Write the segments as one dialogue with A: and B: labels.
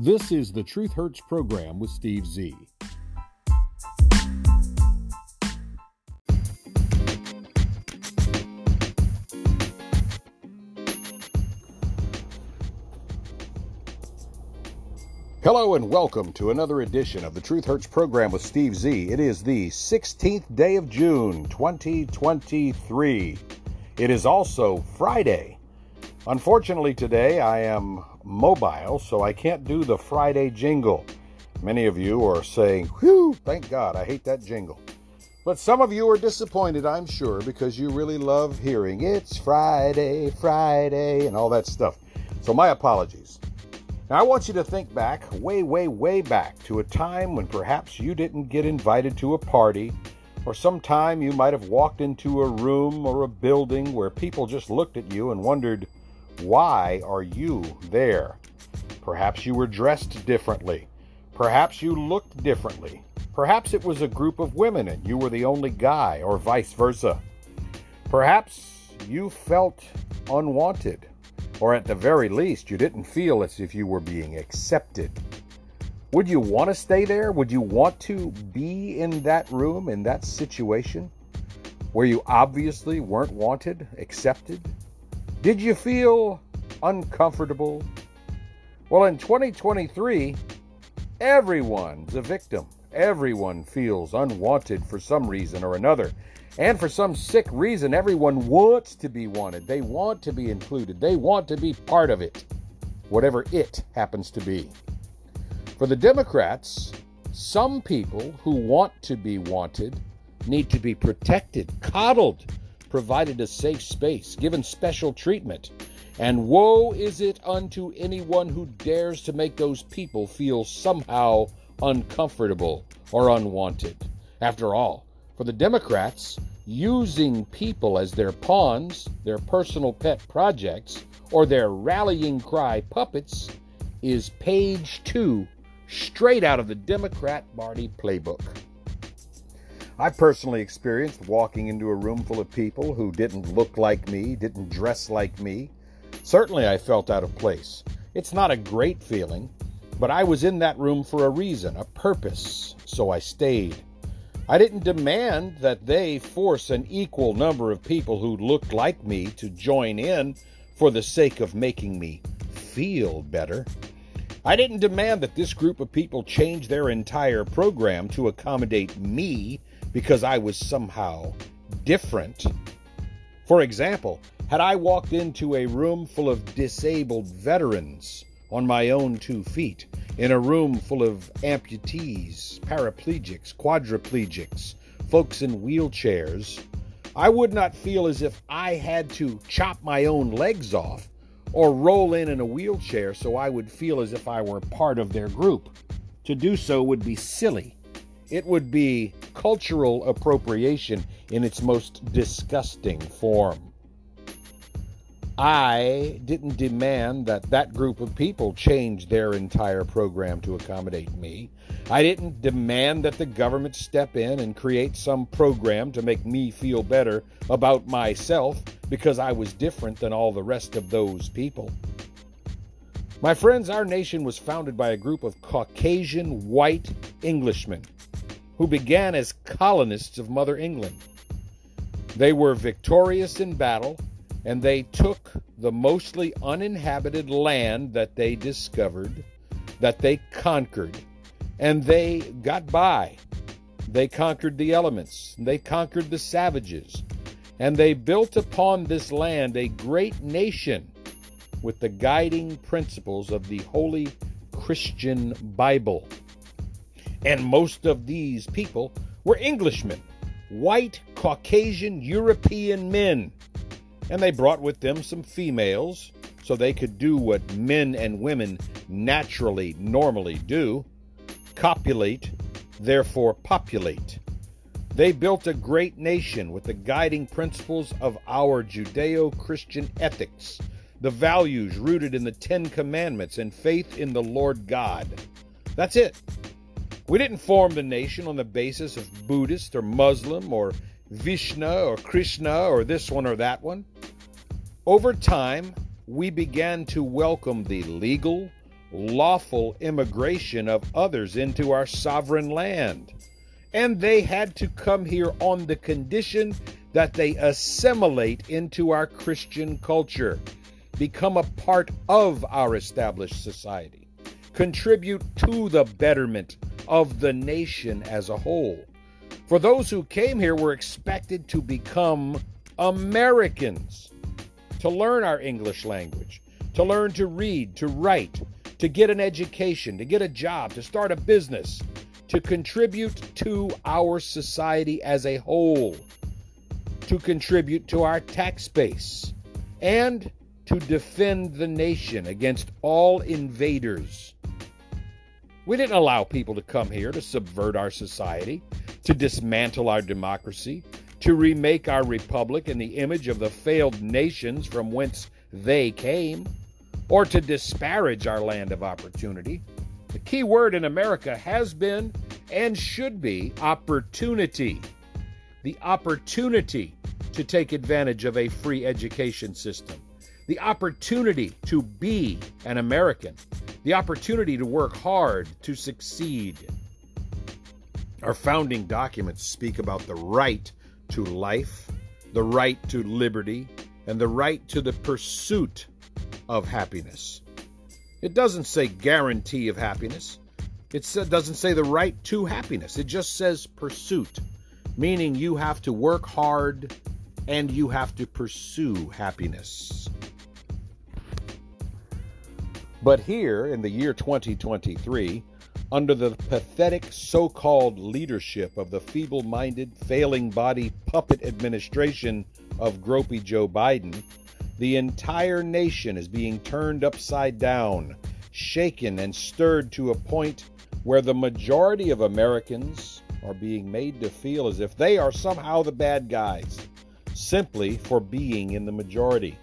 A: This is the Truth Hurts program with Steve Z. Hello and welcome to another edition of the Truth Hurts program with Steve Z. It is the 16th day of June, 2023. It is also Friday. Unfortunately, today I am mobile, so I can't do the Friday jingle. Many of you are saying, Whew, thank God, I hate that jingle. But some of you are disappointed, I'm sure, because you really love hearing it's Friday, Friday, and all that stuff. So, my apologies. Now, I want you to think back, way, way, way back, to a time when perhaps you didn't get invited to a party, or sometime you might have walked into a room or a building where people just looked at you and wondered, why are you there? Perhaps you were dressed differently. Perhaps you looked differently. Perhaps it was a group of women and you were the only guy, or vice versa. Perhaps you felt unwanted or at the very least, you didn't feel as if you were being accepted. Would you want to stay there? Would you want to be in that room, in that situation, where you obviously weren't wanted, accepted? Did you feel uncomfortable? Well, in 2023, everyone's a victim. Everyone feels unwanted for some reason or another. And for some sick reason, everyone wants to be wanted. They want to be included. They want to be part of it, whatever it happens to be. For the Democrats, some people who want to be wanted need to be protected, coddled, provided a safe space, given special treatment. And woe is it unto anyone who dares to make those people feel somehow uncomfortable or unwanted. After all, for the Democrats, using people as their pawns, their personal pet projects, or their rallying cry puppets is page two, straight out of the Democrat Party playbook. I personally experienced walking into a room full of people who didn't look like me, didn't dress like me. Certainly, I felt out of place. It's not a great feeling, but I was in that room for a reason, a purpose, so I stayed. I didn't demand that they force an equal number of people who looked like me to join in for the sake of making me feel better. I didn't demand that this group of people change their entire program to accommodate me because I was somehow different. For example, had I walked into a room full of disabled veterans on my own two feet, in a room full of amputees, paraplegics, quadriplegics, folks in wheelchairs, I would not feel as if I had to chop my own legs off or roll in in a wheelchair so I would feel as if I were part of their group. To do so would be silly. It would be cultural appropriation in its most disgusting form. I didn't demand that that group of people change their entire program to accommodate me. I didn't demand that the government step in and create some program to make me feel better about myself because I was different than all the rest of those people. My friends, our nation was founded by a group of Caucasian white Englishmen who began as colonists of Mother England. They were victorious in battle and they took the mostly uninhabited land that they discovered, that they conquered, and they got by. They conquered the elements, they conquered the savages, and they built upon this land a great nation with the guiding principles of the Holy Christian Bible. And most of these people were Englishmen, white, Caucasian, European men and they brought with them some females so they could do what men and women naturally, normally do copulate, therefore populate. They built a great nation with the guiding principles of our Judeo Christian ethics, the values rooted in the Ten Commandments, and faith in the Lord God. That's it. We didn't form the nation on the basis of Buddhist or Muslim or Vishnu or Krishna or this one or that one. Over time, we began to welcome the legal, lawful immigration of others into our sovereign land. And they had to come here on the condition that they assimilate into our Christian culture, become a part of our established society, contribute to the betterment of the nation as a whole. For those who came here were expected to become Americans, to learn our English language, to learn to read, to write, to get an education, to get a job, to start a business, to contribute to our society as a whole, to contribute to our tax base, and to defend the nation against all invaders. We didn't allow people to come here to subvert our society, to dismantle our democracy, to remake our republic in the image of the failed nations from whence they came or to disparage our land of opportunity. The key word in America has been and should be opportunity. The opportunity to take advantage of a free education system, the opportunity to be an American, the opportunity to work hard to succeed. Our founding documents speak about the right to life, the right to liberty, and the right to the pursuit of happiness. It doesn't say guarantee of happiness. It doesn't say the right to happiness. It just says pursuit, meaning you have to work hard and you have to pursue happiness. But here in the year 2023, under the pathetic so called leadership of the feeble minded, failing body puppet administration of Gropey Joe Biden, the entire nation is being turned upside down, shaken and stirred to a point where the majority of Americans are being made to feel as if they are somehow the bad guys, simply for being in the majority.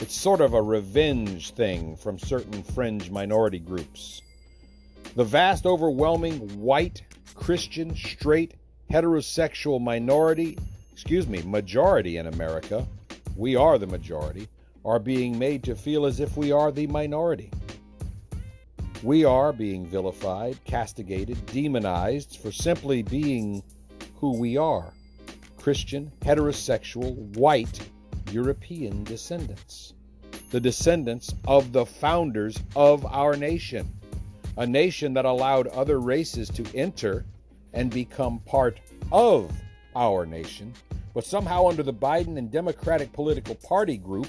A: It's sort of a revenge thing from certain fringe minority groups. The vast, overwhelming white, Christian, straight, heterosexual minority, excuse me, majority in America we are the majority, are being made to feel as if we are the minority. We are being vilified, castigated, demonized for simply being who we are Christian, heterosexual, white, European descendants. The descendants of the founders of our nation. A nation that allowed other races to enter and become part of our nation but somehow, under the Biden and Democratic political party group,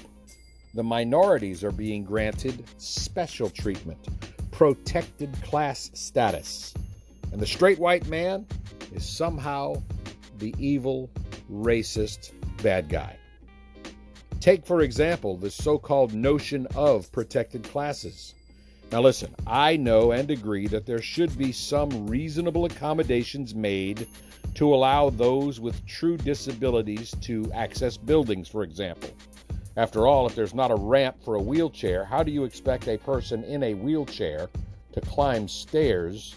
A: the minorities are being granted special treatment, protected class status. And the straight white man is somehow the evil, racist bad guy. Take, for example, the so called notion of protected classes. Now, listen, I know and agree that there should be some reasonable accommodations made to allow those with true disabilities to access buildings, for example. After all, if there's not a ramp for a wheelchair, how do you expect a person in a wheelchair to climb stairs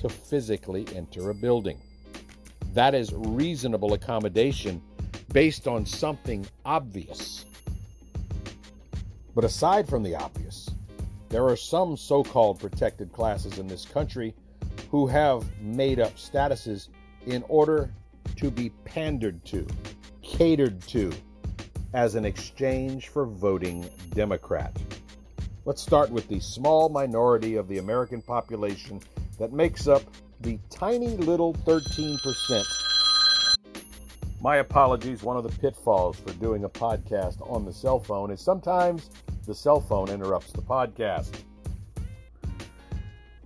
A: to physically enter a building? That is reasonable accommodation based on something obvious. But aside from the obvious, there are some so called protected classes in this country who have made up statuses in order to be pandered to, catered to, as an exchange for voting Democrat. Let's start with the small minority of the American population that makes up the tiny little 13%. My apologies. One of the pitfalls for doing a podcast on the cell phone is sometimes the cell phone interrupts the podcast.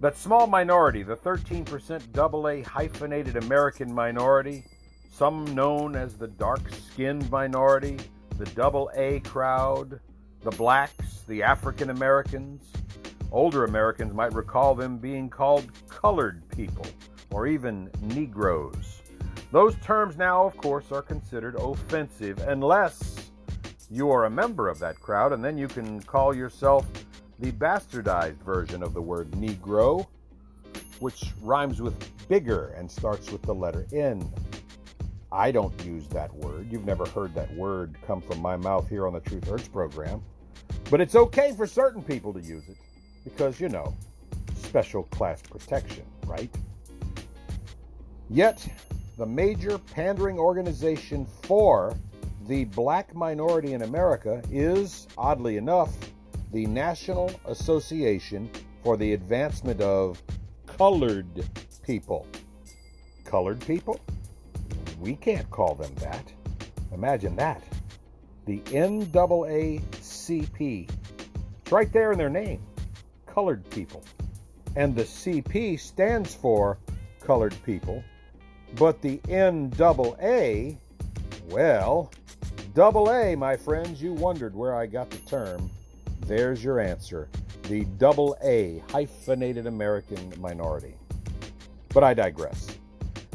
A: That small minority, the 13% AA hyphenated American minority, some known as the dark skinned minority, the double A crowd, the blacks, the African Americans. Older Americans might recall them being called colored people or even Negroes. Those terms now, of course, are considered offensive unless you are a member of that crowd, and then you can call yourself the bastardized version of the word Negro, which rhymes with bigger and starts with the letter N. I don't use that word. You've never heard that word come from my mouth here on the Truth Hurts program. But it's okay for certain people to use it. because, you know, special class protection, right? Yet, the major pandering organization for the black minority in America is, oddly enough, the National Association for the Advancement of Colored People. Colored people? We can't call them that. Imagine that. The NAACP. It's right there in their name. Colored people. And the CP stands for colored people. But the NAA, well, double A, my friends, you wondered where I got the term. There's your answer. The double A, hyphenated American minority. But I digress.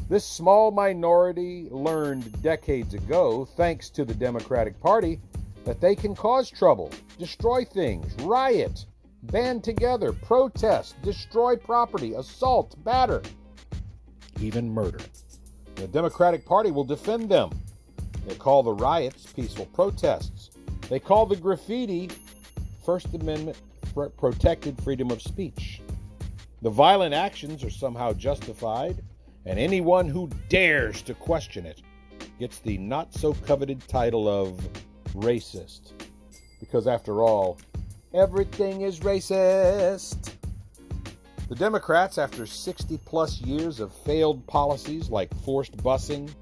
A: This small minority learned decades ago, thanks to the Democratic Party, that they can cause trouble, destroy things, riot, band together, protest, destroy property, assault, batter, even murder. The Democratic Party will defend them. They call the riots peaceful protests. They call the graffiti First Amendment protected freedom of speech. The violent actions are somehow justified and anyone who dares to question it gets the not so coveted title of racist. Because after all, everything is racist. The Democrats, after 60 plus years of failed policies like forced busing,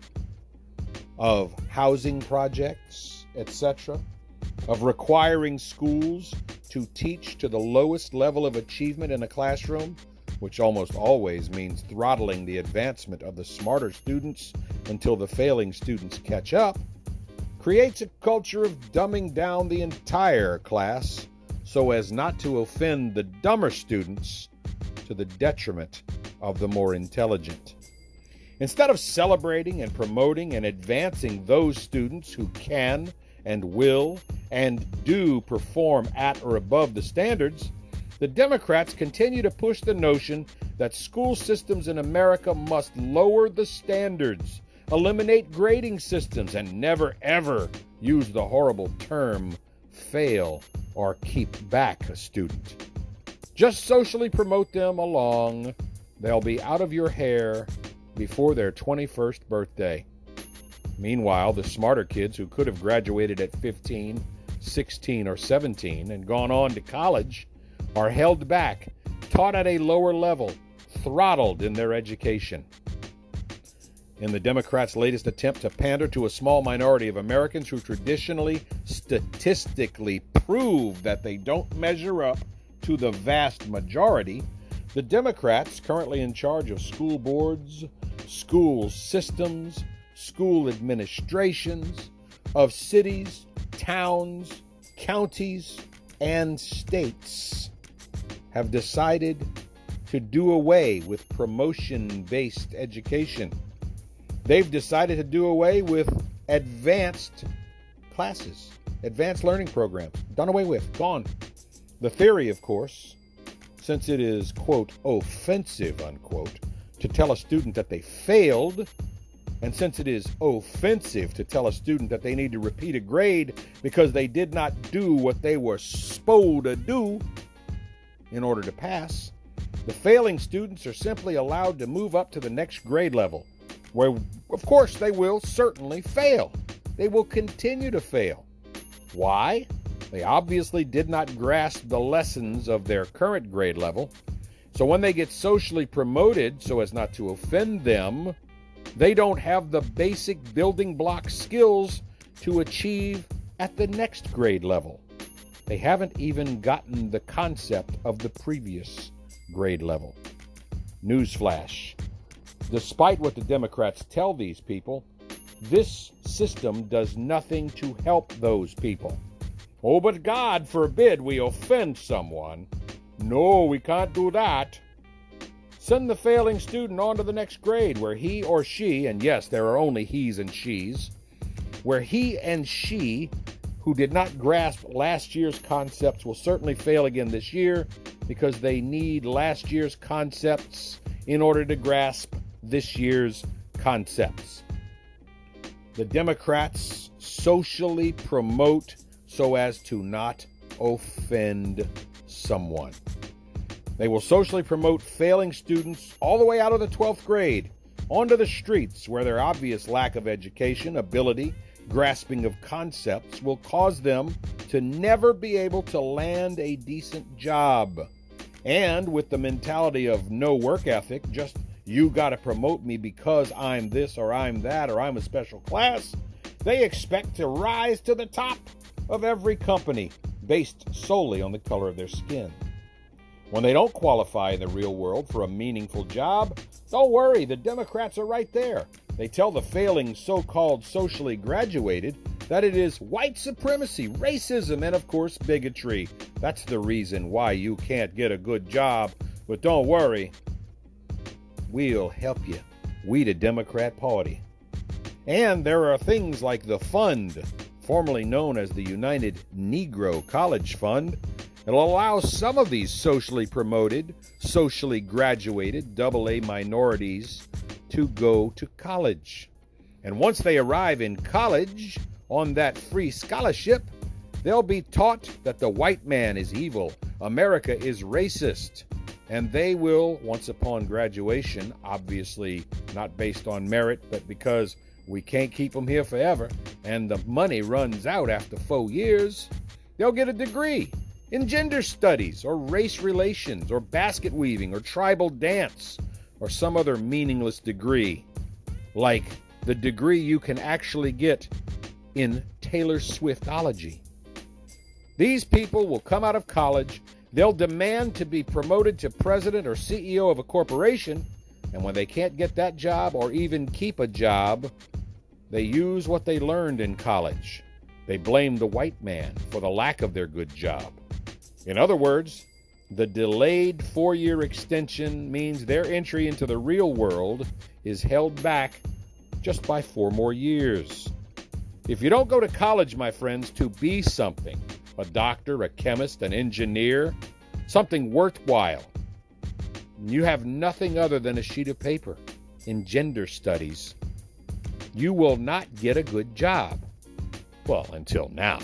A: of housing projects, etc., of requiring schools to teach to the lowest level of achievement in a classroom, which almost always means throttling the advancement of the smarter students until the failing students catch up, creates a culture of dumbing down the entire class so as not to offend the dumber students to the detriment of the more intelligent. Instead of celebrating and promoting and advancing those students who can and will and do perform at or above the standards, the Democrats continue to push the notion that school systems in America must lower the standards, eliminate grading systems, and never ever use the horrible term fail or keep back a student. Just socially promote them along. They'll be out of your hair before their 21st birthday. Meanwhile, the smarter kids who could have graduated at 15, 16, or 17 and gone on to college are held back, taught at a lower level, throttled in their education. In the Democrats' latest attempt to pander to a small minority of Americans who traditionally, statistically prove that they don't measure up to the vast majority, the Democrats, currently in charge of school boards, school systems, school administrations, of cities, towns, counties, and states, have decided to do away with promotion based education. They've decided to do away with advanced classes, advanced learning programs. Done away with, gone. The theory, of course, since it is, quote, offensive, unquote, to tell a student that they failed, and since it is offensive to tell a student that they need to repeat a grade because they did not do what they were supposed to do, in order to pass, the failing students are simply allowed to move up to the next grade level, where, of course, they will certainly fail. They will continue to fail. Why? They obviously did not grasp the lessons of their current grade level. So when they get socially promoted so as not to offend them, they don't have the basic building block skills to achieve at the next grade level. They haven't even gotten the concept of the previous grade level. Newsflash. Despite what the Democrats tell these people, this system does nothing to help those people. Oh, but God forbid we offend someone. No, we can't do that. Send the failing student on to the next grade where he or she, and yes, there are only he's and she's, where he and she who did not grasp last year's concepts will certainly fail again this year because they need last year's concepts in order to grasp this year's concepts. The Democrats socially promote so as to not offend someone. They will socially promote failing students all the way out of the 12th grade onto the streets where their obvious lack of education, ability, grasping of concepts will cause them to never be able to land a decent job. And with the mentality of no work ethic, just you got to promote me because I'm this or I'm that or I'm a special class, they expect to rise to the top of every company based solely on the color of their skin. When they don't qualify in the real world for a meaningful job, don't worry, the Democrats are right there. They tell the failing so called socially graduated that it is white supremacy, racism, and of course, bigotry. That's the reason why you can't get a good job. But don't worry, we'll help you. We, the Democrat Party. And there are things like the fund, formerly known as the United Negro College Fund, It'll allow some of these socially promoted, socially graduated AA minorities to go to college. And once they arrive in college on that free scholarship, they'll be taught that the white man is evil, America is racist, and they will, once upon graduation, obviously not based on merit, but because we can't keep them here forever, and the money runs out after four years, they'll get a degree in gender studies or race relations or basket weaving or tribal dance or some other meaningless degree, like the degree you can actually get in Taylor Swiftology. These people will come out of college, they'll demand to be promoted to president or CEO of a corporation, and when they can't get that job or even keep a job, they use what they learned in college. They blame the white man for the lack of their good job. In other words, the delayed four year extension means their entry into the real world is held back just by four more years. If you don't go to college, my friends, to be something a doctor, a chemist, an engineer, something worthwhile you have nothing other than a sheet of paper in gender studies, you will not get a good job. Well, until now.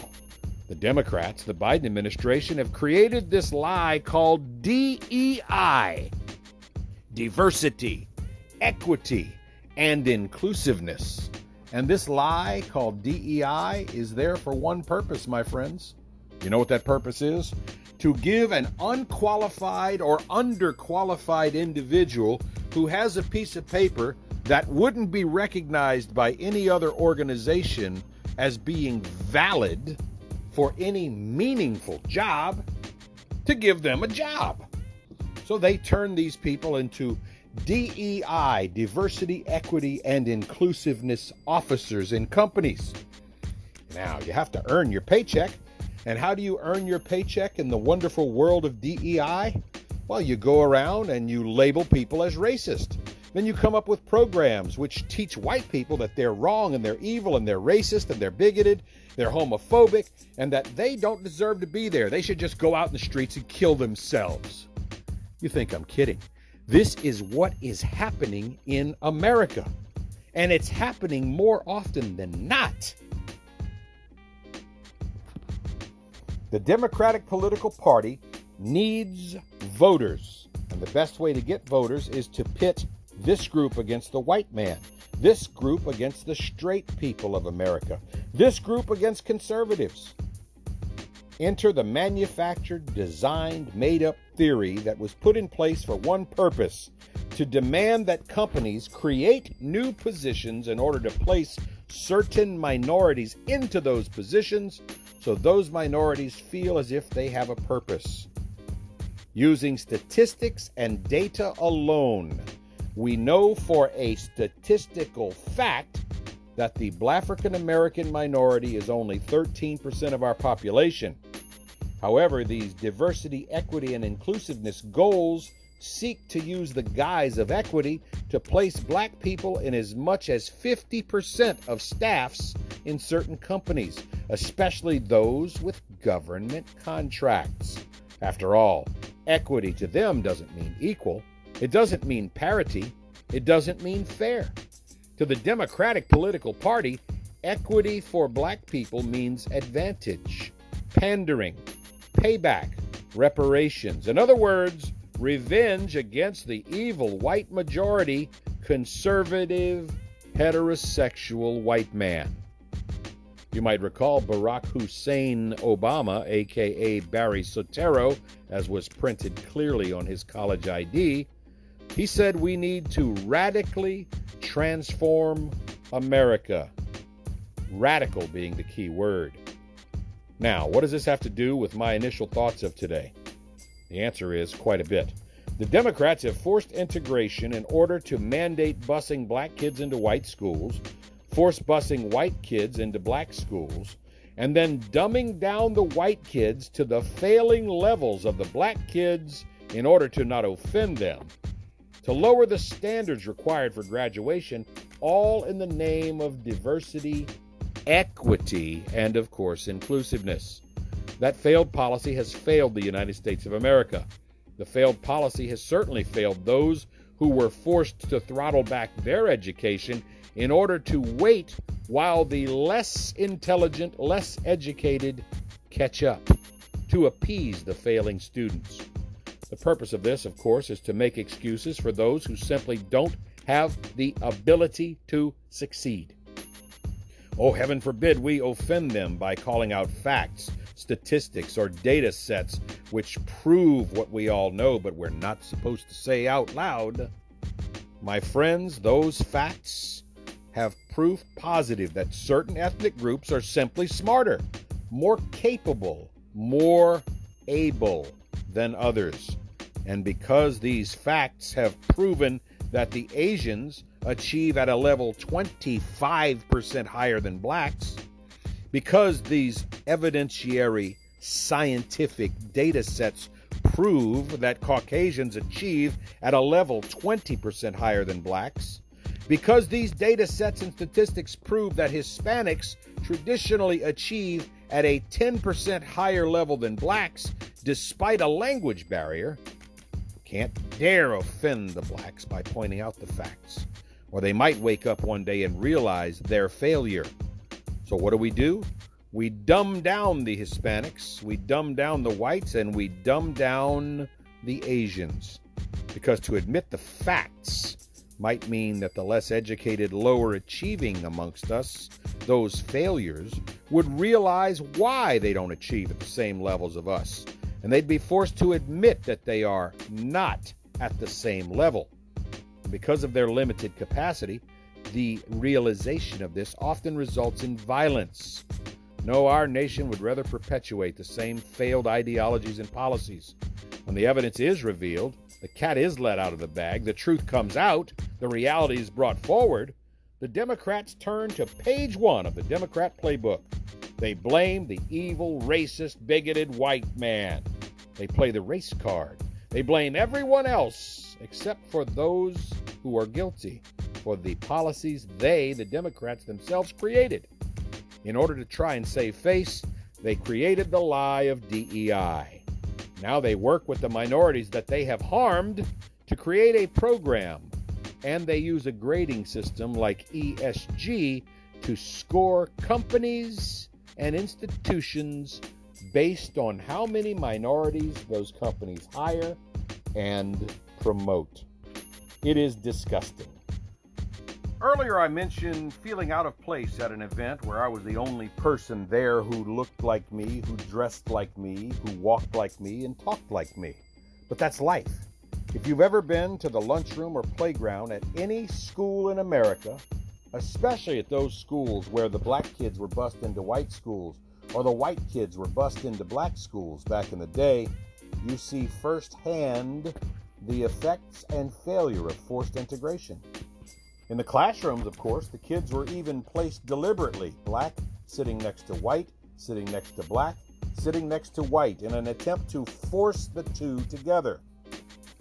A: The Democrats, the Biden administration, have created this lie called DEI diversity, equity, and inclusiveness. And this lie called DEI is there for one purpose, my friends. You know what that purpose is? To give an unqualified or underqualified individual who has a piece of paper that wouldn't be recognized by any other organization as being valid for any meaningful job to give them a job. So they turn these people into DEI, diversity, equity, and inclusiveness officers in companies. Now, you have to earn your paycheck. And how do you earn your paycheck in the wonderful world of DEI? Well, you go around and you label people as racist. Then you come up with programs which teach white people that they're wrong and they're evil and they're racist and they're bigoted, they're homophobic, and that they don't deserve to be there. They should just go out in the streets and kill themselves. You think I'm kidding. This is what is happening in America. And it's happening more often than not. The Democratic political party needs voters. And the best way to get voters is to pit this group against the white man. This group against the straight people of America. This group against conservatives. Enter the manufactured, designed, made up theory that was put in place for one purpose to demand that companies create new positions in order to place certain minorities into those positions so those minorities feel as if they have a purpose. Using statistics and data alone, we know for a statistical fact that the black African American minority is only 13% of our population. However, these diversity, equity, and inclusiveness goals seek to use the guise of equity to place black people in as much as 50% of staffs in certain companies, especially those with government contracts. After all, equity to them doesn't mean equal. It doesn't mean parity. It doesn't mean fair. To the Democratic political party, equity for black people means advantage, pandering, payback, reparations. In other words, revenge against the evil white majority conservative heterosexual white man. You might recall Barack Hussein Obama, aka Barry Soetoro, as was printed clearly on his college ID. He said we need to radically transform America. Radical being the key word. Now, what does this have to do with my initial thoughts of today? The answer is quite a bit. The Democrats have forced integration in order to mandate busing black kids into white schools, force busing white kids into black schools, and then dumbing down the white kids to the failing levels of the black kids in order to not offend them, to lower the standards required for graduation, all in the name of diversity, equity, and of course, inclusiveness. That failed policy has failed the United States of America. The failed policy has certainly failed those who were forced to throttle back their education in order to wait while the less intelligent, less educated catch up, to appease the failing students. The purpose of this, of course, is to make excuses for those who simply don't have the ability to succeed. Oh, heaven forbid we offend them by calling out facts statistics or data sets which prove what we all know, but we're not supposed to say out loud. My friends, those facts have proof positive that certain ethnic groups are simply smarter, more capable, more able than others. And because these facts have proven that the Asians achieve at a level 25% higher than blacks, because these evidentiary scientific data sets prove that Caucasians achieve at a level 20% higher than blacks, because these data sets and statistics prove that Hispanics traditionally achieve at a 10% higher level than blacks despite a language barrier, can't dare offend the blacks by pointing out the facts, or they might wake up one day and realize their failure. So, what do we do? We dumb down the Hispanics, we dumb down the whites, and we dumb down the Asians. Because to admit the facts might mean that the less educated, lower achieving amongst us, those failures, would realize why they don't achieve at the same levels of us. And they'd be forced to admit that they are not at the same level. because of their limited capacity, the realization of this often results in violence. No, our nation would rather perpetuate the same failed ideologies and policies. When the evidence is revealed, the cat is let out of the bag, the truth comes out, the reality is brought forward, the Democrats turn to page one of the Democrat playbook. They blame the evil, racist, bigoted white man. They play the race card. They blame everyone else except for those who are guilty for the policies they, the Democrats themselves, created. In order to try and save face, they created the lie of DEI. Now they work with the minorities that they have harmed to create a program, and they use a grading system like ESG to score companies and institutions based on how many minorities those companies hire and promote. It is disgusting. Earlier, I mentioned feeling out of place at an event where I was the only person there who looked like me, who dressed like me, who walked like me, and talked like me. But that's life. If you've ever been to the lunchroom or playground at any school in America, especially at those schools where the black kids were bussed into white schools or the white kids were bussed into black schools back in the day, you see firsthand the effects and failure of forced integration. In the classrooms, of course, the kids were even placed deliberately black sitting next to white, sitting next to black, sitting next to white in an attempt to force the two together.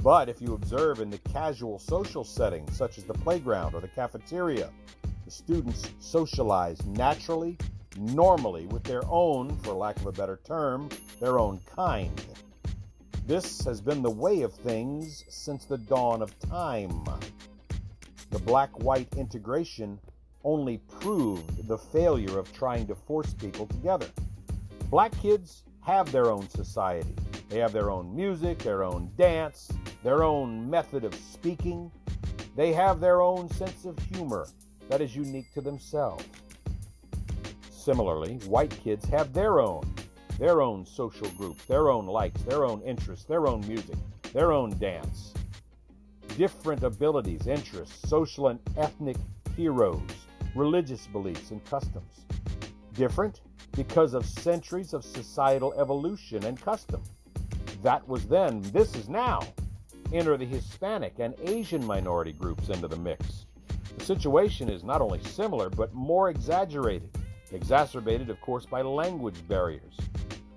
A: But if you observe in the casual social setting, such as the playground or the cafeteria, the students socialize naturally, normally, with their own, for lack of a better term, their own kind. This has been the way of things since the dawn of time the black white integration only proved the failure of trying to force people together. Black kids have their own society, They have their own music, their own dance, their own method of speaking. They have their own sense of humor that is unique to themselves. Similarly, white kids have their own, their own social groups, their own likes, their own interests, their own music, their own dance. Different abilities, interests, social and ethnic heroes, religious beliefs and customs. Different because of centuries of societal evolution and custom. That was then, this is now. Enter the Hispanic and Asian minority groups into the mix. The situation is not only similar, but more exaggerated, exacerbated, of course, by language barriers.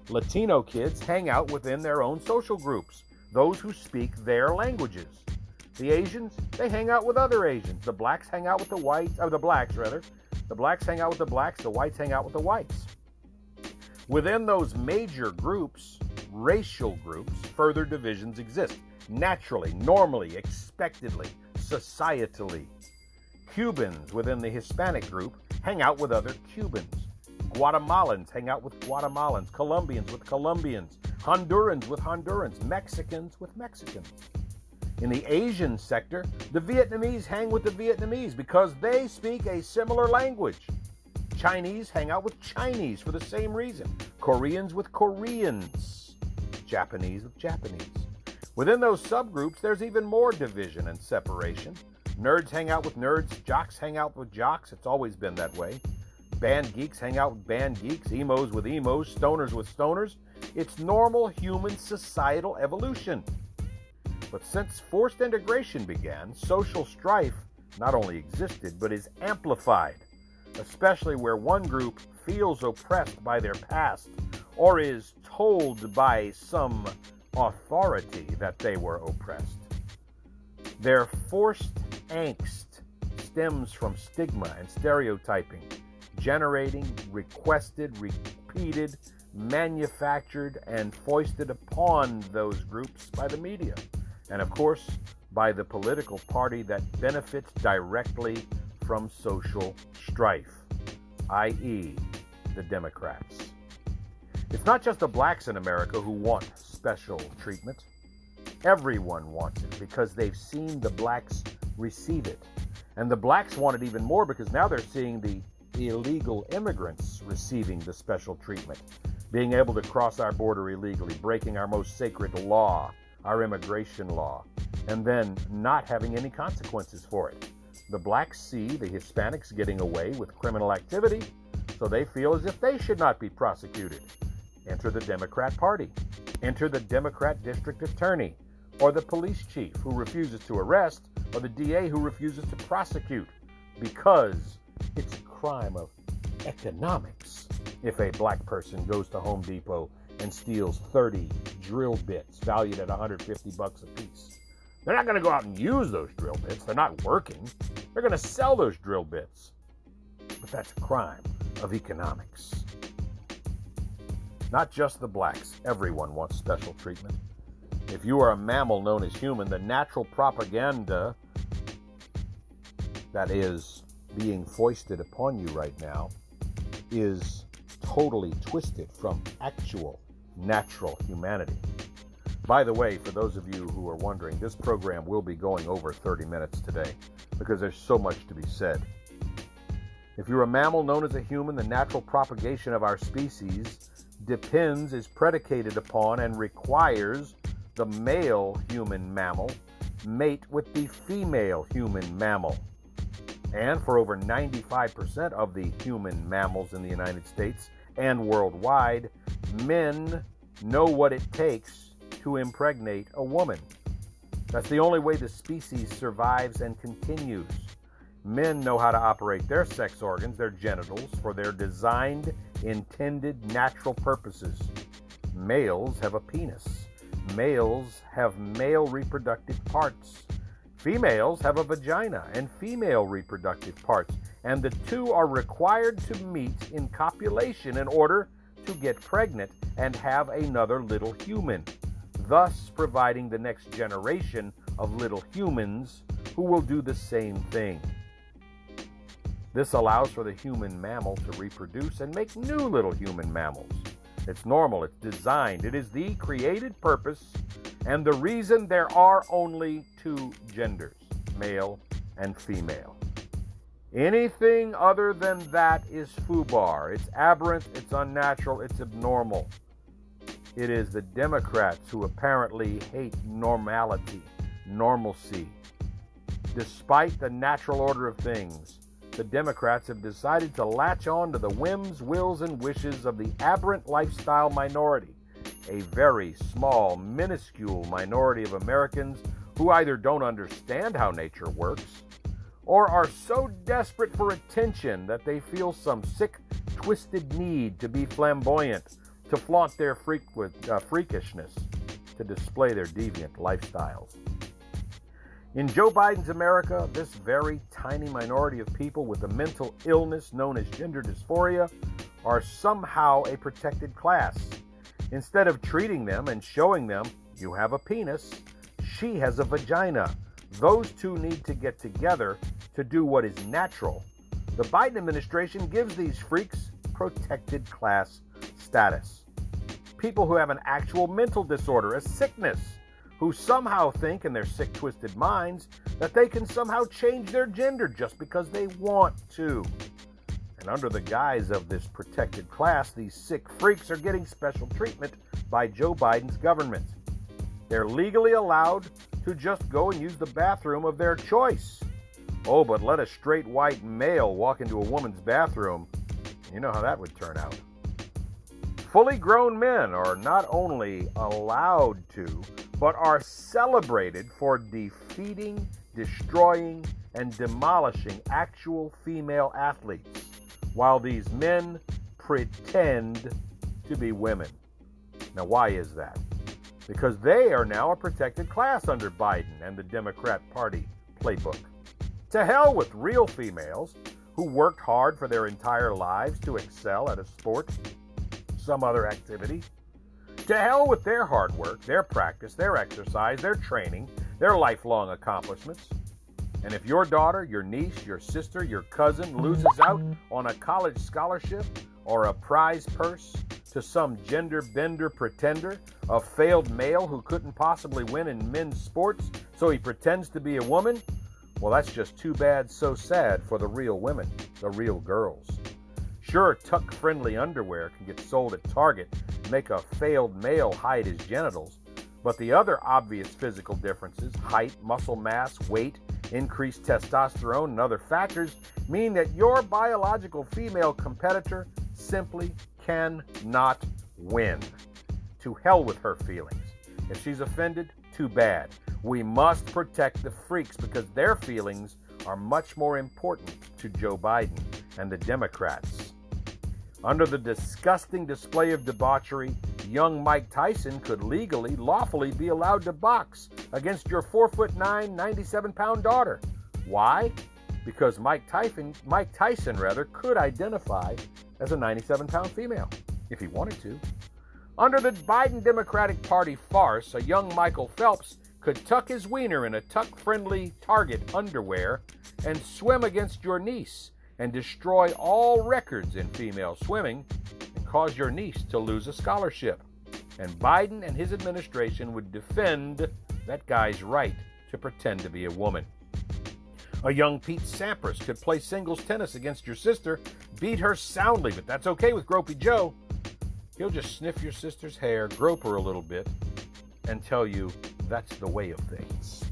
A: Latino kids hang out within their own social groups, those who speak their languages. The Asians, they hang out with other Asians. The blacks hang out with the whites, or the blacks rather. The blacks hang out with the blacks, the whites hang out with the whites. Within those major groups, racial groups, further divisions exist. Naturally, normally, expectedly, societally. Cubans within the Hispanic group hang out with other Cubans. Guatemalans hang out with Guatemalans, Colombians with Colombians, Hondurans with Hondurans, Mexicans with Mexicans. In the Asian sector, the Vietnamese hang with the Vietnamese because they speak a similar language. Chinese hang out with Chinese for the same reason. Koreans with Koreans. Japanese with Japanese. Within those subgroups, there's even more division and separation. Nerds hang out with nerds, jocks hang out with jocks. It's always been that way. Band geeks hang out with band geeks, emos with emos, stoners with stoners. It's normal human societal evolution. But since forced integration began, social strife not only existed, but is amplified, especially where one group feels oppressed by their past or is told by some authority that they were oppressed. Their forced angst stems from stigma and stereotyping, generating, requested, repeated, manufactured, and foisted upon those groups by the media and of course by the political party that benefits directly from social strife, i.e., the Democrats. It's not just the blacks in America who want special treatment. Everyone wants it because they've seen the blacks receive it. And the blacks want it even more because now they're seeing the illegal immigrants receiving the special treatment, being able to cross our border illegally, breaking our most sacred law, our immigration law, and then not having any consequences for it. The blacks see the Hispanics getting away with criminal activity, so they feel as if they should not be prosecuted. Enter the Democrat Party. Enter the Democrat District Attorney, or the police chief who refuses to arrest, or the DA who refuses to prosecute, because it's a crime of economics if a black person goes to Home Depot and steals 30 drill bits valued at 150 bucks a piece. They're not going to go out and use those drill bits. They're not working. They're going to sell those drill bits. But that's a crime of economics. Not just the blacks. Everyone wants special treatment. If you are a mammal known as human, the natural propaganda that is being foisted upon you right now is totally twisted from actual natural humanity. By the way, for those of you who are wondering, this program will be going over 30 minutes today because there's so much to be said. If you're a mammal known as a human, the natural propagation of our species depends, is predicated upon, and requires the male human mammal mate with the female human mammal. And for over 95% of the human mammals in the United States and worldwide, men know what it takes to impregnate a woman. That's the only way the species survives and continues. Men know how to operate their sex organs, their genitals, for their designed, intended, natural purposes. Males have a penis. Males have male reproductive parts. Females have a vagina and female reproductive parts, and the two are required to meet in copulation in order to get pregnant and have another little human, thus providing the next generation of little humans who will do the same thing. This allows for the human mammal to reproduce and make new little human mammals. It's normal, it's designed, it is the created purpose and the reason there are only two genders male and female. Anything other than that is foobar. It's aberrant, it's unnatural, it's abnormal. It is the Democrats who apparently hate normality, normalcy. Despite the natural order of things, the Democrats have decided to latch on to the whims, wills, and wishes of the aberrant lifestyle minority, a very small, minuscule minority of Americans who either don't understand how nature works or are so desperate for attention that they feel some sick, twisted need to be flamboyant, to flaunt their freak with, uh, freakishness, to display their deviant lifestyles. In Joe Biden's America, this very tiny minority of people with a mental illness known as gender dysphoria are somehow a protected class. Instead of treating them and showing them, you have a penis, she has a vagina. Those two need to get together to do what is natural. The Biden administration gives these freaks protected class status. People who have an actual mental disorder, a sickness, who somehow think in their sick, twisted minds that they can somehow change their gender just because they want to. And under the guise of this protected class, these sick freaks are getting special treatment by Joe Biden's government. They're legally allowed to just go and use the bathroom of their choice. Oh, but let a straight white male walk into a woman's bathroom. You know how that would turn out. Fully grown men are not only allowed to, but are celebrated for defeating, destroying, and demolishing actual female athletes, while these men pretend to be women. Now, why is that? Because they are now a protected class under Biden and the Democrat Party playbook. To hell with real females who worked hard for their entire lives to excel at a sport, some other activity. To hell with their hard work, their practice, their exercise, their training, their lifelong accomplishments. And if your daughter, your niece, your sister, your cousin loses out on a college scholarship or a prize purse to some gender bender pretender, a failed male who couldn't possibly win in men's sports, so he pretends to be a woman, well, that's just too bad, so sad for the real women, the real girls. Sure, tuck friendly underwear can get sold at Target, make a failed male hide his genitals, but the other obvious physical differences height, muscle mass, weight, increased testosterone, and other factors mean that your biological female competitor simply cannot win. To hell with her feelings. If she's offended, too bad. We must protect the freaks because their feelings are much more important to Joe Biden and the Democrats. Under the disgusting display of debauchery, young Mike Tyson could legally, lawfully be allowed to box against your 4 foot 9, 97 pound daughter. Why? Because Mike Tyson, Mike Tyson rather, could identify as a 97 pound female if he wanted to. Under the Biden Democratic Party farce, a young Michael Phelps could tuck his wiener in a tuck friendly Target underwear and swim against your niece and destroy all records in female swimming and cause your niece to lose a scholarship. And Biden and his administration would defend that guy's right to pretend to be a woman. A young Pete Sampras could play singles tennis against your sister, beat her soundly, but that's okay with Gropey Joe. He'll just sniff your sister's hair, grope her a little bit, and tell you that's the way of things.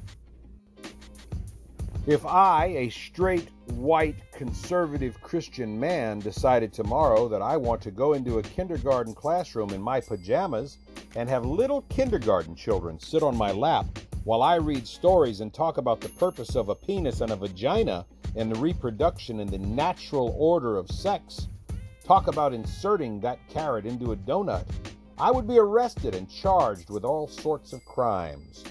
A: If I, a straight, white, conservative Christian man, decided tomorrow that I want to go into a kindergarten classroom in my pajamas and have little kindergarten children sit on my lap while I read stories and talk about the purpose of a penis and a vagina and the reproduction and the natural order of sex, talk about inserting that carrot into a donut, I would be arrested and charged with all sorts of crimes.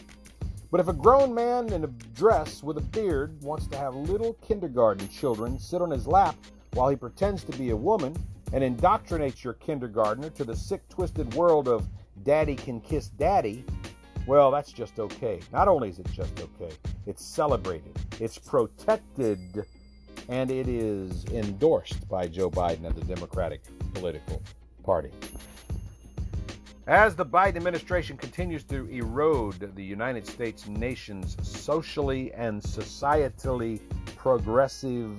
A: But if a grown man in a dress with a beard wants to have little kindergarten children sit on his lap while he pretends to be a woman and indoctrinates your kindergartner to the sick, twisted world of daddy can kiss daddy, well, that's just okay. Not only is it just okay, it's celebrated, it's protected, and it is endorsed by Joe Biden and the Democratic political party. As the Biden administration continues to erode the United States nation's socially and societally progressive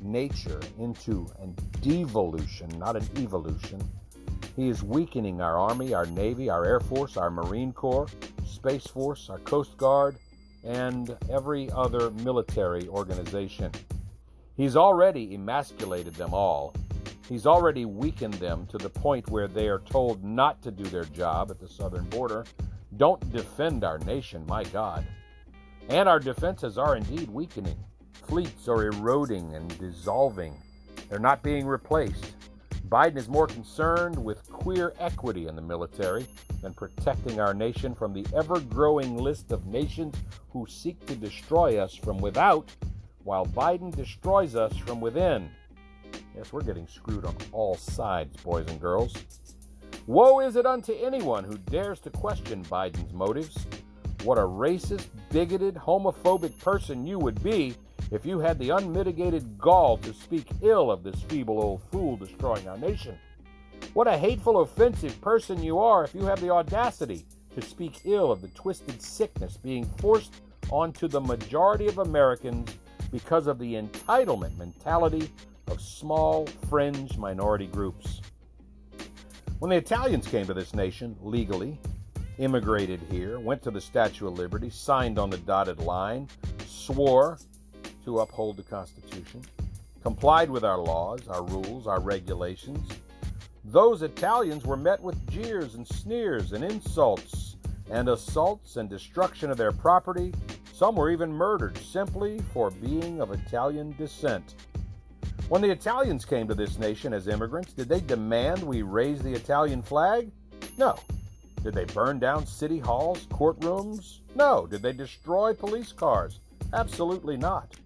A: nature into an devolution, not an evolution, he is weakening our Army, our Navy, our Air Force, our Marine Corps, Space Force, our Coast Guard, and every other military organization. He's already emasculated them all He's already weakened them to the point where they are told not to do their job at the southern border. Don't defend our nation, my God. And our defenses are indeed weakening. Fleets are eroding and dissolving. They're not being replaced. Biden is more concerned with queer equity in the military than protecting our nation from the ever growing list of nations who seek to destroy us from without, while Biden destroys us from within. Yes, we're getting screwed on all sides, boys and girls. Woe is it unto anyone who dares to question Biden's motives. What a racist, bigoted, homophobic person you would be if you had the unmitigated gall to speak ill of this feeble old fool destroying our nation. What a hateful, offensive person you are if you have the audacity to speak ill of the twisted sickness being forced onto the majority of Americans because of the entitlement mentality of small, fringe minority groups. When the Italians came to this nation legally, immigrated here, went to the Statue of Liberty, signed on the dotted line, swore to uphold the Constitution, complied with our laws, our rules, our regulations, those Italians were met with jeers and sneers and insults and assaults and destruction of their property. Some were even murdered simply for being of Italian descent. When the Italians came to this nation as immigrants, did they demand we raise the Italian flag? No. Did they burn down city halls, courtrooms? No. Did they destroy police cars? Absolutely not.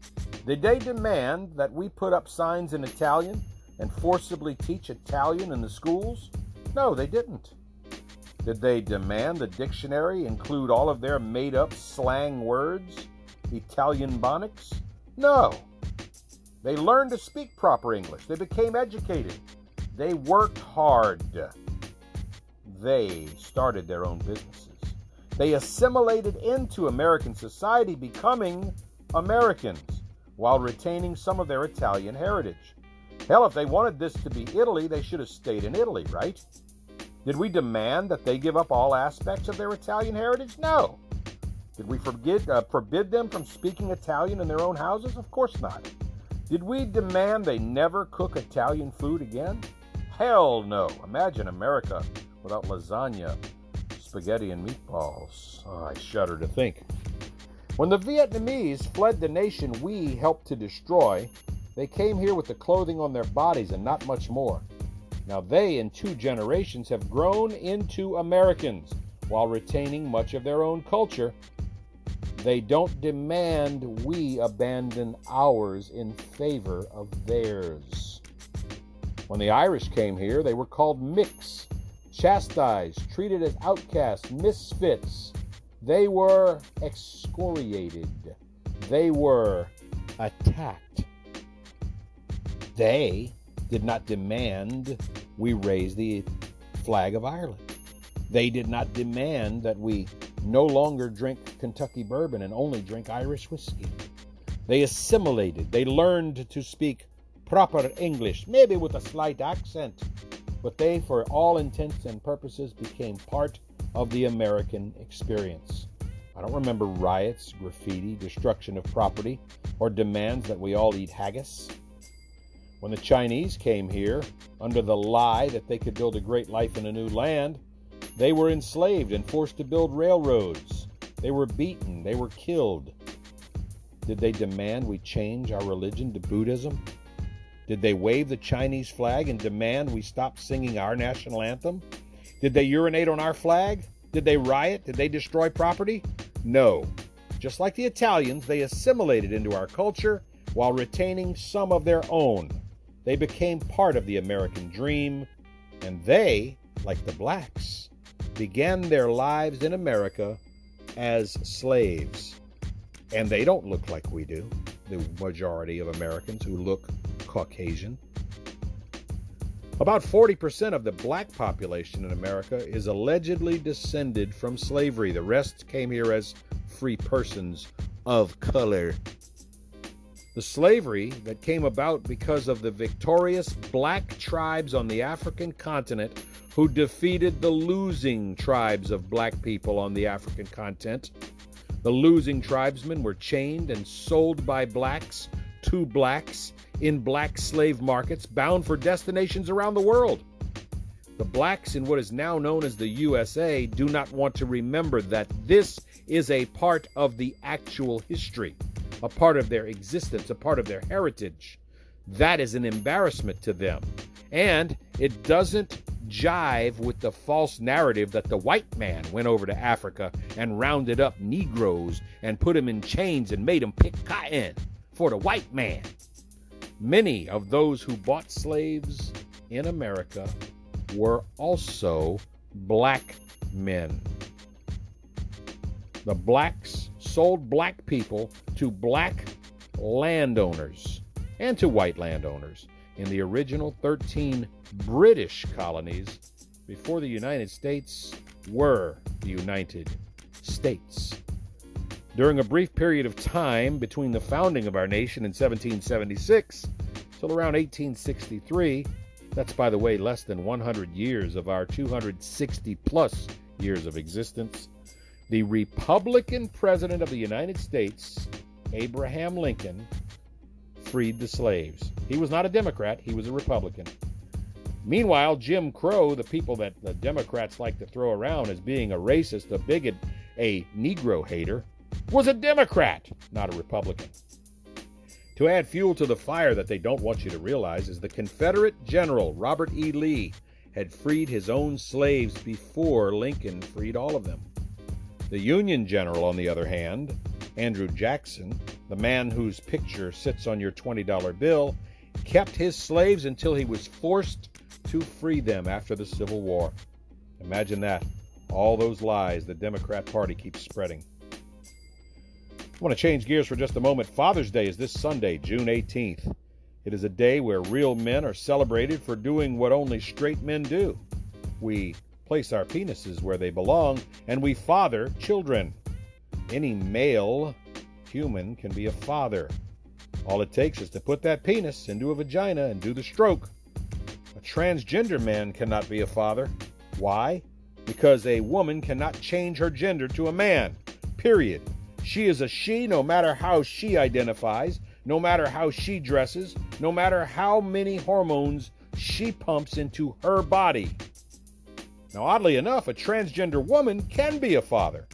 A: Did they demand that we put up signs in Italian and forcibly teach Italian in the schools? No, they didn't. Did they demand the dictionary include all of their made up slang words, Italian bonics? No. They learned to speak proper English. They became educated. They worked hard. They started their own businesses. They assimilated into American society, becoming Americans while retaining some of their Italian heritage. Hell, if they wanted this to be Italy, they should have stayed in Italy, right? Did we demand that they give up all aspects of their Italian heritage? No. Did we forbid, uh, forbid them from speaking Italian in their own houses? Of course not. Did we demand they never cook Italian food again? Hell no. Imagine America without lasagna, spaghetti, and meatballs. Oh, I shudder to think. When the Vietnamese fled the nation we helped to destroy, they came here with the clothing on their bodies and not much more. Now they, in two generations, have grown into Americans while retaining much of their own culture they don't demand we abandon ours in favor of theirs. When the Irish came here, they were called micks, chastised, treated as outcasts, misfits. They were excoriated. They were attacked. They did not demand we raise the flag of Ireland. They did not demand that we no longer drink Kentucky bourbon and only drink Irish whiskey. They assimilated, they learned to speak proper English, maybe with a slight accent, but they, for all intents and purposes, became part of the American experience. I don't remember riots, graffiti, destruction of property, or demands that we all eat haggis. When the Chinese came here, under the lie that they could build a great life in a new land, they were enslaved and forced to build railroads. They were beaten. They were killed. Did they demand we change our religion to Buddhism? Did they wave the Chinese flag and demand we stop singing our national anthem? Did they urinate on our flag? Did they riot? Did they destroy property? No. Just like the Italians, they assimilated into our culture while retaining some of their own. They became part of the American dream, and they, like the blacks, began their lives in America as slaves. And they don't look like we do, the majority of Americans who look Caucasian. About 40% of the black population in America is allegedly descended from slavery. The rest came here as free persons of color. The slavery that came about because of the victorious black tribes on the African continent who defeated the losing tribes of black people on the African continent. The losing tribesmen were chained and sold by blacks to blacks in black slave markets bound for destinations around the world. The blacks in what is now known as the USA do not want to remember that this is a part of the actual history, a part of their existence, a part of their heritage. That is an embarrassment to them. And it doesn't jive with the false narrative that the white man went over to Africa and rounded up Negroes and put them in chains and made them pick cotton for the white man. Many of those who bought slaves in America were also black men. The blacks sold black people to black landowners and to white landowners in the original 13 British colonies before the United States were the United States. During a brief period of time between the founding of our nation in 1776 till around 1863, that's, by the way, less than 100 years of our 260 plus years of existence, the Republican President of the United States, Abraham Lincoln, freed the slaves. He was not a Democrat, he was a Republican. Meanwhile, Jim Crow, the people that the Democrats like to throw around as being a racist, a bigot, a Negro hater, was a Democrat, not a Republican. To add fuel to the fire that they don't want you to realize is the Confederate General Robert E. Lee had freed his own slaves before Lincoln freed all of them. The Union General, on the other hand, Andrew Jackson, the man whose picture sits on your $20 bill, kept his slaves until he was forced to free them after the Civil War. Imagine that. All those lies the Democrat Party keeps spreading. I want to change gears for just a moment. Father's Day is this Sunday, June 18th. It is a day where real men are celebrated for doing what only straight men do. We place our penises where they belong, and we father children. Any male human can be a father. All it takes is to put that penis into a vagina and do the stroke. A transgender man cannot be a father. Why? Because a woman cannot change her gender to a man. Period. She is a she no matter how she identifies, no matter how she dresses, no matter how many hormones she pumps into her body. Now, oddly enough, a transgender woman can be a father.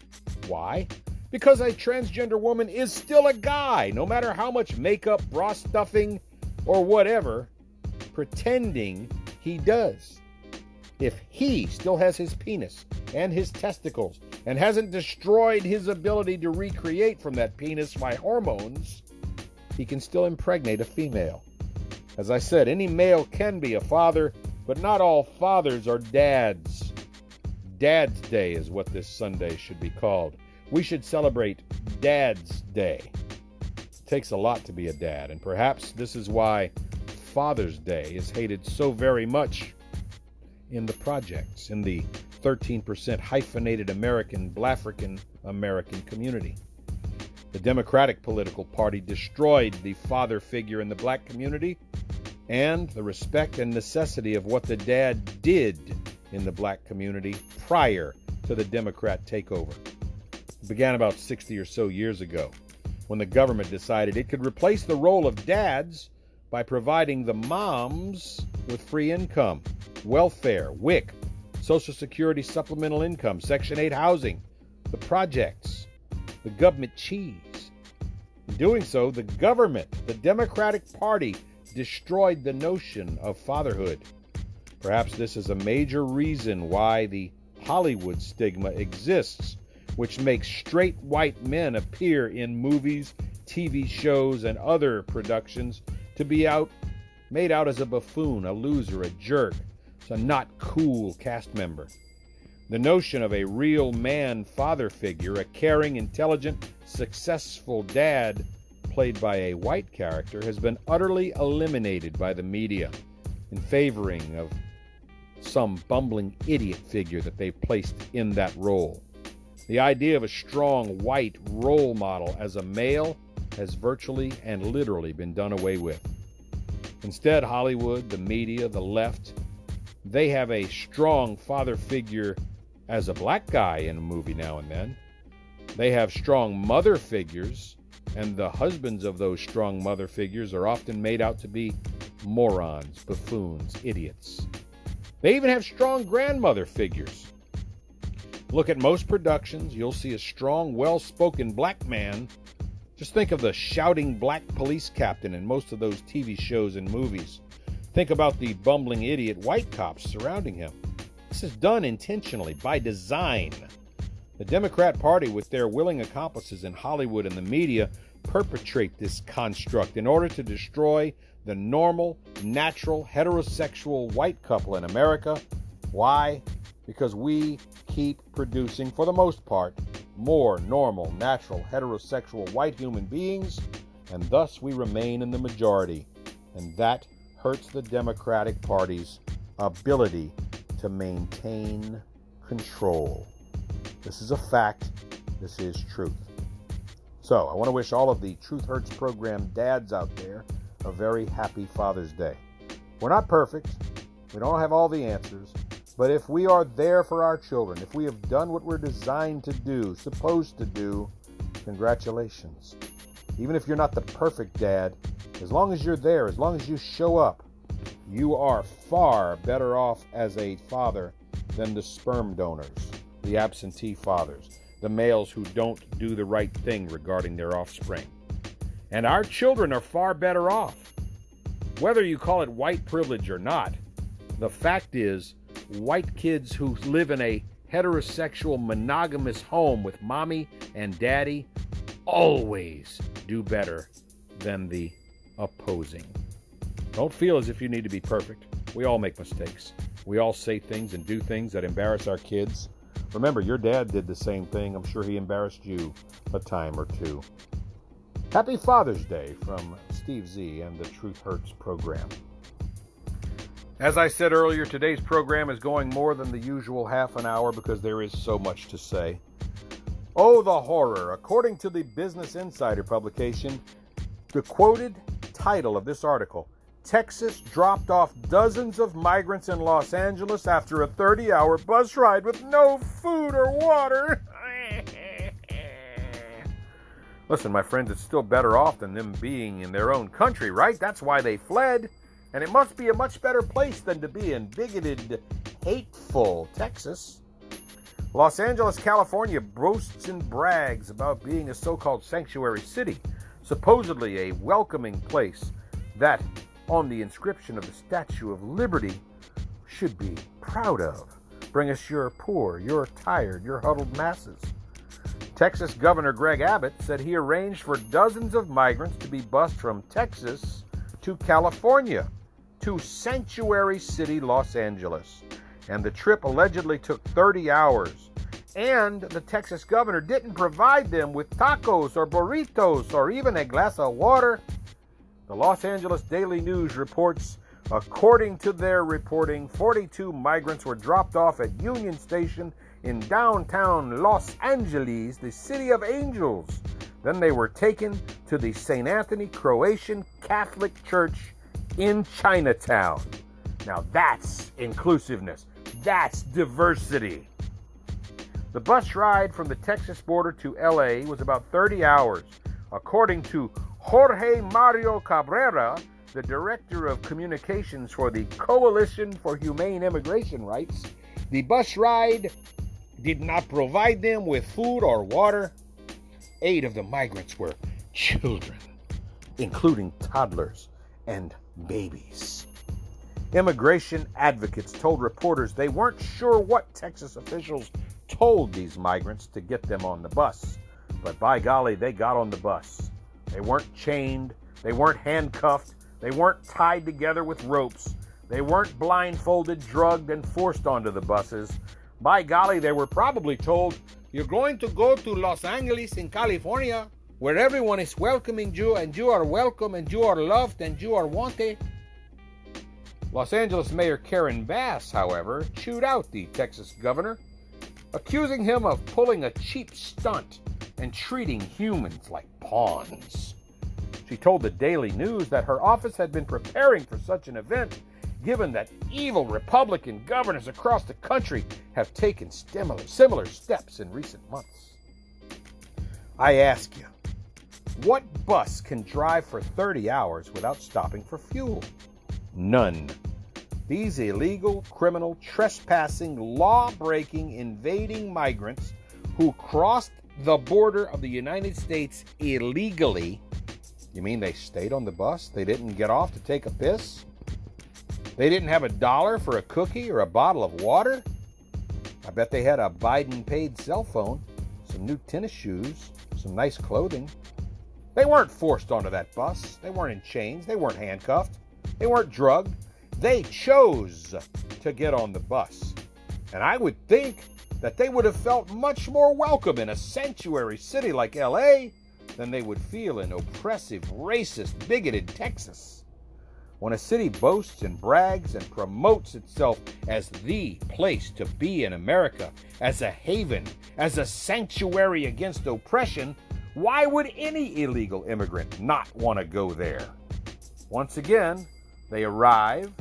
A: Why? Because a transgender woman is still a guy, no matter how much makeup, bra stuffing, or whatever pretending he does. If he still has his penis and his testicles and hasn't destroyed his ability to recreate from that penis by hormones, he can still impregnate a female. As I said, any male can be a father, but not all fathers are dads. Dad's Day is what this Sunday should be called. We should celebrate Dad's Day. It takes a lot to be a dad, and perhaps this is why Father's Day is hated so very much in the projects, in the 13% hyphenated American, Blafrican American community. The Democratic political party destroyed the father figure in the black community and the respect and necessity of what the dad did in the black community prior to the Democrat takeover. It began about 60 or so years ago when the government decided it could replace the role of dads by providing the moms with free income, welfare, WIC, Social Security supplemental income, Section 8 housing, the projects, the government cheese. In doing so, the government, the Democratic Party, destroyed the notion of fatherhood. Perhaps this is a major reason why the Hollywood stigma exists, which makes straight white men appear in movies, TV shows, and other productions to be out made out as a buffoon, a loser, a jerk, a not cool cast member. The notion of a real man father figure, a caring, intelligent, successful dad played by a white character, has been utterly eliminated by the media. in favoring of some bumbling idiot figure that they've placed in that role. The idea of a strong white role model as a male has virtually and literally been done away with. Instead, Hollywood, the media, the left, they have a strong father figure as a black guy in a movie now and then. They have strong mother figures, and the husbands of those strong mother figures are often made out to be morons, buffoons, idiots. They even have strong grandmother figures. Look at most productions, you'll see a strong, well spoken black man. Just think of the shouting black police captain in most of those TV shows and movies. Think about the bumbling idiot white cops surrounding him. This is done intentionally, by design. The Democrat Party, with their willing accomplices in Hollywood and the media, perpetrate this construct in order to destroy the normal, natural, heterosexual white couple in America. Why? Because we keep producing, for the most part, more normal, natural, heterosexual white human beings, and thus we remain in the majority. And that hurts the Democratic Party's ability to maintain control. This is a fact. This is truth. So, I want to wish all of the Truth Hurts program dads out there a very happy Father's Day. We're not perfect, we don't have all the answers, but if we are there for our children, if we have done what we're designed to do, supposed to do, congratulations. Even if you're not the perfect dad, as long as you're there, as long as you show up, you are far better off as a father than the sperm donors, the absentee fathers, the males who don't do the right thing regarding their offspring. And our children are far better off. Whether you call it white privilege or not, the fact is, white kids who live in a heterosexual monogamous home with mommy and daddy always do better than the opposing. Don't feel as if you need to be perfect. We all make mistakes. We all say things and do things that embarrass our kids. Remember, your dad did the same thing. I'm sure he embarrassed you a time or two. Happy Father's Day from Steve Z and the Truth Hurts program. As I said earlier, today's program is going more than the usual half an hour because there is so much to say. Oh, the horror. According to the Business Insider publication, the quoted title of this article Texas dropped off dozens of migrants in Los Angeles after a 30 hour bus ride with no food or water. Listen, my friends, it's still better off than them being in their own country, right? That's why they fled. And it must be a much better place than to be in bigoted, hateful Texas. Los Angeles, California boasts and brags about being a so called sanctuary city, supposedly a welcoming place that, on the inscription of the Statue of Liberty, should be proud of. Bring us your poor, your tired, your huddled masses. Texas Governor Greg Abbott said he arranged for dozens of migrants to be bused from Texas to California to sanctuary city Los Angeles. And the trip allegedly took 30 hours. And the Texas governor didn't provide them with tacos or burritos or even a glass of water. The Los Angeles Daily News reports according to their reporting, 42 migrants were dropped off at Union Station in downtown Los Angeles, the city of angels. Then they were taken to the St. Anthony Croatian Catholic Church in Chinatown. Now that's inclusiveness, that's diversity. The bus ride from the Texas border to LA was about 30 hours. According to Jorge Mario Cabrera, the director of communications for the Coalition for Humane Immigration Rights, the bus ride did not provide them with food or water. Eight of the migrants were children, including toddlers and babies. Immigration advocates told reporters they weren't sure what Texas officials told these migrants to get them on the bus. But by golly, they got on the bus. They weren't chained, they weren't handcuffed, they weren't tied together with ropes, they weren't blindfolded, drugged, and forced onto the buses. By golly, they were probably told, You're going to go to Los Angeles in California, where everyone is welcoming you, and you are welcome, and you are loved, and you are wanted. Los Angeles Mayor Karen Bass, however, chewed out the Texas governor, accusing him of pulling a cheap stunt and treating humans like pawns. She told the Daily News that her office had been preparing for such an event, given that evil Republican governors across the country have taken similar, steps in recent months. I ask you, what bus can drive for 30 hours without stopping for fuel? None. These illegal, criminal, trespassing, law breaking, invading migrants who crossed the border of the United States illegally you mean they stayed on the bus? They didn't get off to take a piss? They didn't have a dollar for a cookie or a bottle of water? I bet they had a Biden paid cell phone, some new tennis shoes, some nice clothing. They weren't forced onto that bus. They weren't in chains. They weren't handcuffed. They weren't drugged. They chose to get on the bus. And I would think that they would have felt much more welcome in a sanctuary city like LA than they would feel in oppressive, racist, bigoted Texas. When a city boasts and brags and promotes itself as the place to be in America, as a haven, as a sanctuary against oppression, why would any illegal immigrant not want to go there? Once again, they arrive,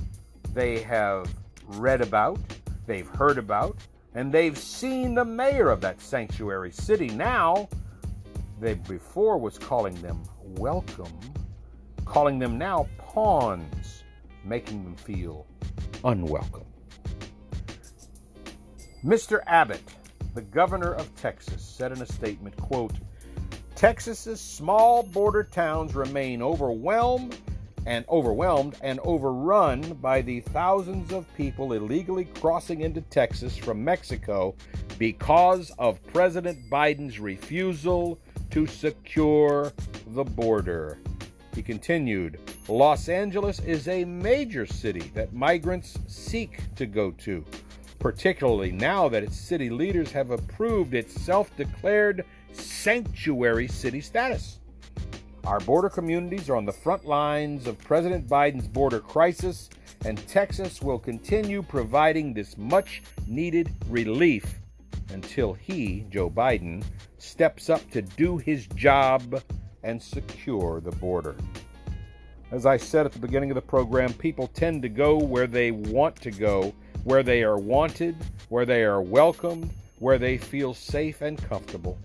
A: they have read about, they've heard about, and they've seen the mayor of that sanctuary city now they before was calling them welcome, calling them now pawns, making them feel unwelcome. Mr. Abbott, the governor of Texas, said in a statement, quote, Texas's small border towns remain overwhelmed and overwhelmed and overrun by the thousands of people illegally crossing into Texas from Mexico because of President Biden's refusal to secure the border. He continued Los Angeles is a major city that migrants seek to go to, particularly now that its city leaders have approved its self declared sanctuary city status. Our border communities are on the front lines of President Biden's border crisis, and Texas will continue providing this much needed relief until he, Joe Biden, steps up to do his job and secure the border. As I said at the beginning of the program, people tend to go where they want to go, where they are wanted, where they are welcomed, where they feel safe and comfortable.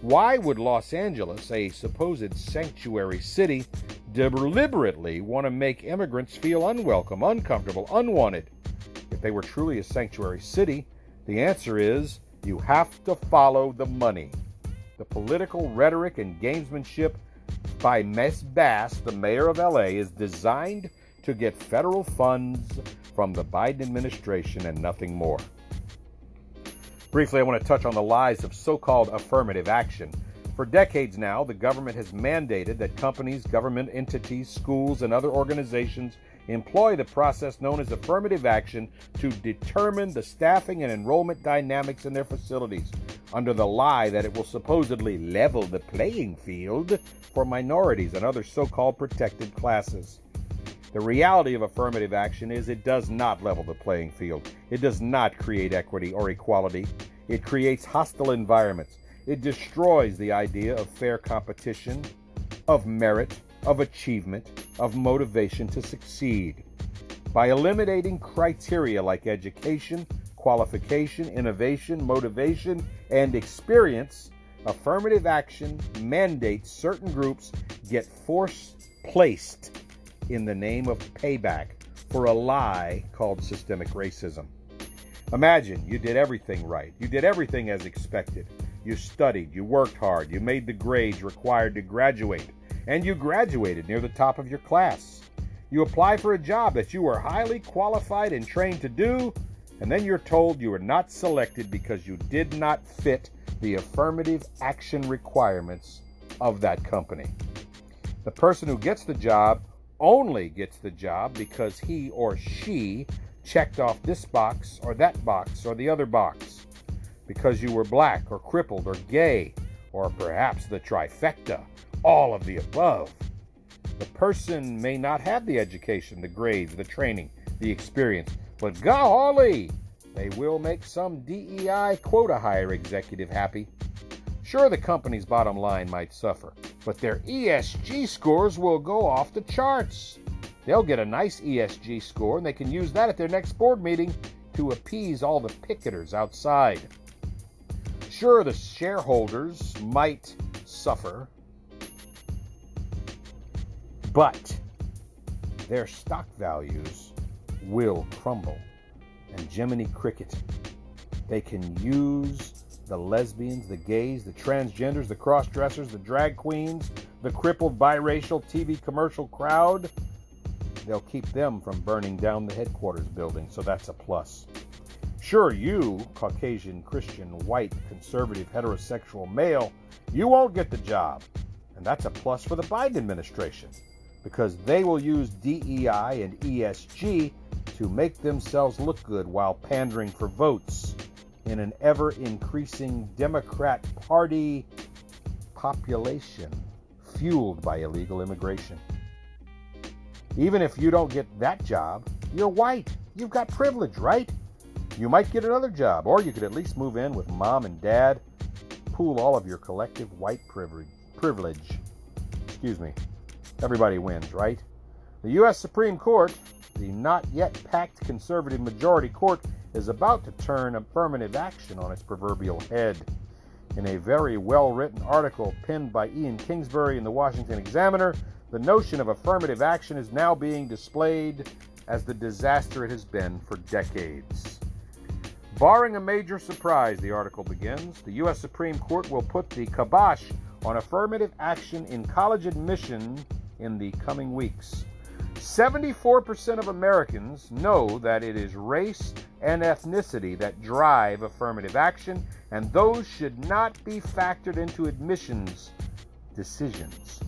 A: Why would Los Angeles, a supposed sanctuary city, deliberately want to make immigrants feel unwelcome, uncomfortable, unwanted? If they were truly a sanctuary city, the answer is you have to follow the money. The political rhetoric and gamesmanship by Ms. Bass, the mayor of LA, is designed to get federal funds from the Biden administration and nothing more. Briefly, I want to touch on the lies of so called affirmative action. For decades now, the government has mandated that companies, government entities, schools, and other organizations employ the process known as affirmative action to determine the staffing and enrollment dynamics in their facilities under the lie that it will supposedly level the playing field for minorities and other so called protected classes. The reality of affirmative action is it does not level the playing field. It does not create equity or equality. It creates hostile environments. It destroys the idea of fair competition, of merit, of achievement, of motivation to succeed. By eliminating criteria like education, qualification, innovation, motivation, and experience, affirmative action mandates certain groups get force placed in the name of payback for a lie called systemic racism. Imagine you did everything right. You did everything as expected. You studied, you worked hard, you made the grades required to graduate and you graduated near the top of your class. You apply for a job that you are highly qualified and trained to do, and then you're told you are not selected because you did not fit the affirmative action requirements of that company. The person who gets the job only gets the job because he or she checked off this box or that box or the other box. Because you were black or crippled or gay, or perhaps the trifecta all of the above. The person may not have the education, the grades, the training, the experience. But golly, they will make some DEI quota hire executive happy. Sure, the company's bottom line might suffer, but their ESG scores will go off the charts. They'll get a nice ESG score, and they can use that at their next board meeting to appease all the picketers outside. Sure, the shareholders might suffer, but their stock values will crumble. And Jiminy Cricket, they can use the lesbians, the gays, the transgenders, the cross dressers, the drag queens, the crippled biracial TV commercial crowd. They'll keep them from burning down the headquarters building, so that's a plus. Sure, you, Caucasian, Christian, white, conservative, heterosexual male, you won't get the job. And that's a plus for the Biden administration because they will use DEI and ESG to make themselves look good while pandering for votes in an ever increasing Democrat Party population fueled by illegal immigration. Even if you don't get that job, you're white. You've got privilege, right? You might get another job, or you could at least move in with mom and dad, pool all of your collective white privilege. privilege. Excuse me. Everybody wins, right? The U.S. Supreme Court, the not yet packed conservative majority court, is about to turn affirmative action on its proverbial head. In a very well written article penned by Ian Kingsbury in the Washington Examiner, the notion of affirmative action is now being displayed as the disaster it has been for decades. Barring a major surprise, the article begins, the U.S. Supreme Court will put the kibosh on affirmative action in college admission in the coming weeks. 74% of Americans know that it is race and ethnicity that drive affirmative action, and those should not be factored into admissions decisions.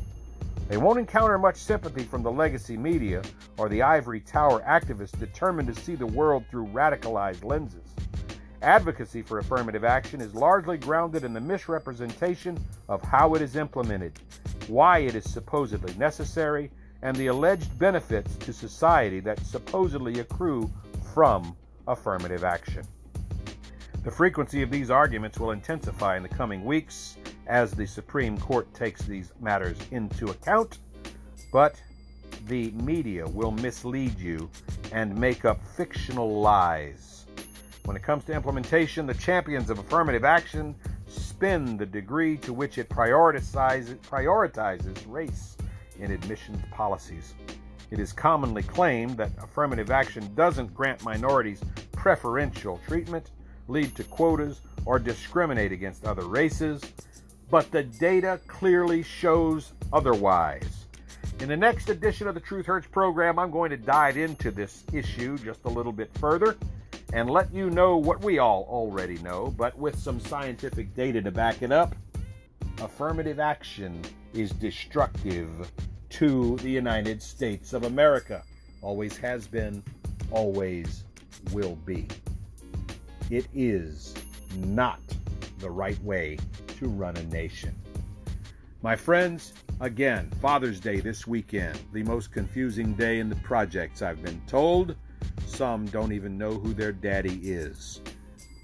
A: They won't encounter much sympathy from the legacy media or the ivory tower activists determined to see the world through radicalized lenses. Advocacy for affirmative action is largely grounded in the misrepresentation of how it is implemented, why it is supposedly necessary, and the alleged benefits to society that supposedly accrue from affirmative action. The frequency of these arguments will intensify in the coming weeks as the Supreme Court takes these matters into account, but the media will mislead you and make up fictional lies. When it comes to implementation, the champions of affirmative action spin the degree to which it prioritizes, prioritizes race in admissions policies. It is commonly claimed that affirmative action doesn't grant minorities preferential treatment, lead to quotas, or discriminate against other races, but the data clearly shows otherwise. In the next edition of the Truth Hurts program, I'm going to dive into this issue just a little bit further and let you know what we all already know, but with some scientific data to back it up. Affirmative action is destructive to the United States of America. Always has been, always will be. It is not the right way to run a nation. My friends, again, Father's Day this weekend, the most confusing day in the projects, I've been told. Some don't even know who their daddy is.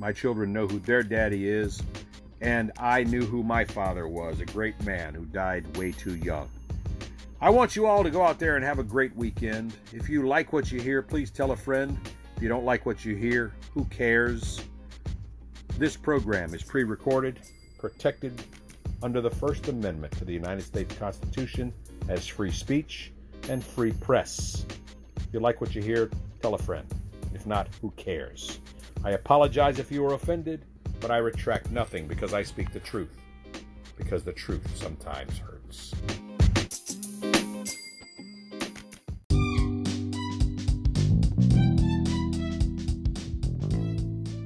A: My children know who their daddy is, and I knew who my father was, a great man who died way too young. I want you all to go out there and have a great weekend. If you like what you hear, please tell a friend. If you don't like what you hear, who cares? This program is pre recorded, protected under the First Amendment to the United States Constitution as free speech and free press. If you like what you hear, tell a friend. If not, who cares? I apologize if you were offended. But I retract nothing because I speak the truth. Because the truth sometimes hurts.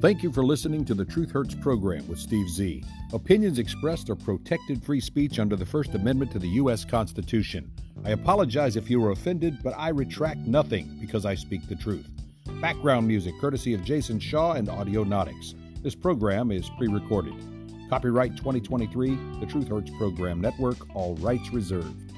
A: Thank you for listening to the Truth Hurts program with Steve Z. Opinions expressed are protected free speech under the First Amendment to the U.S. Constitution. I apologize if you were offended, but I retract nothing because I speak the truth. Background music courtesy of Jason Shaw and Audionautix. This program is pre recorded. Copyright 2023, the Truth Hurts Program Network, all rights reserved.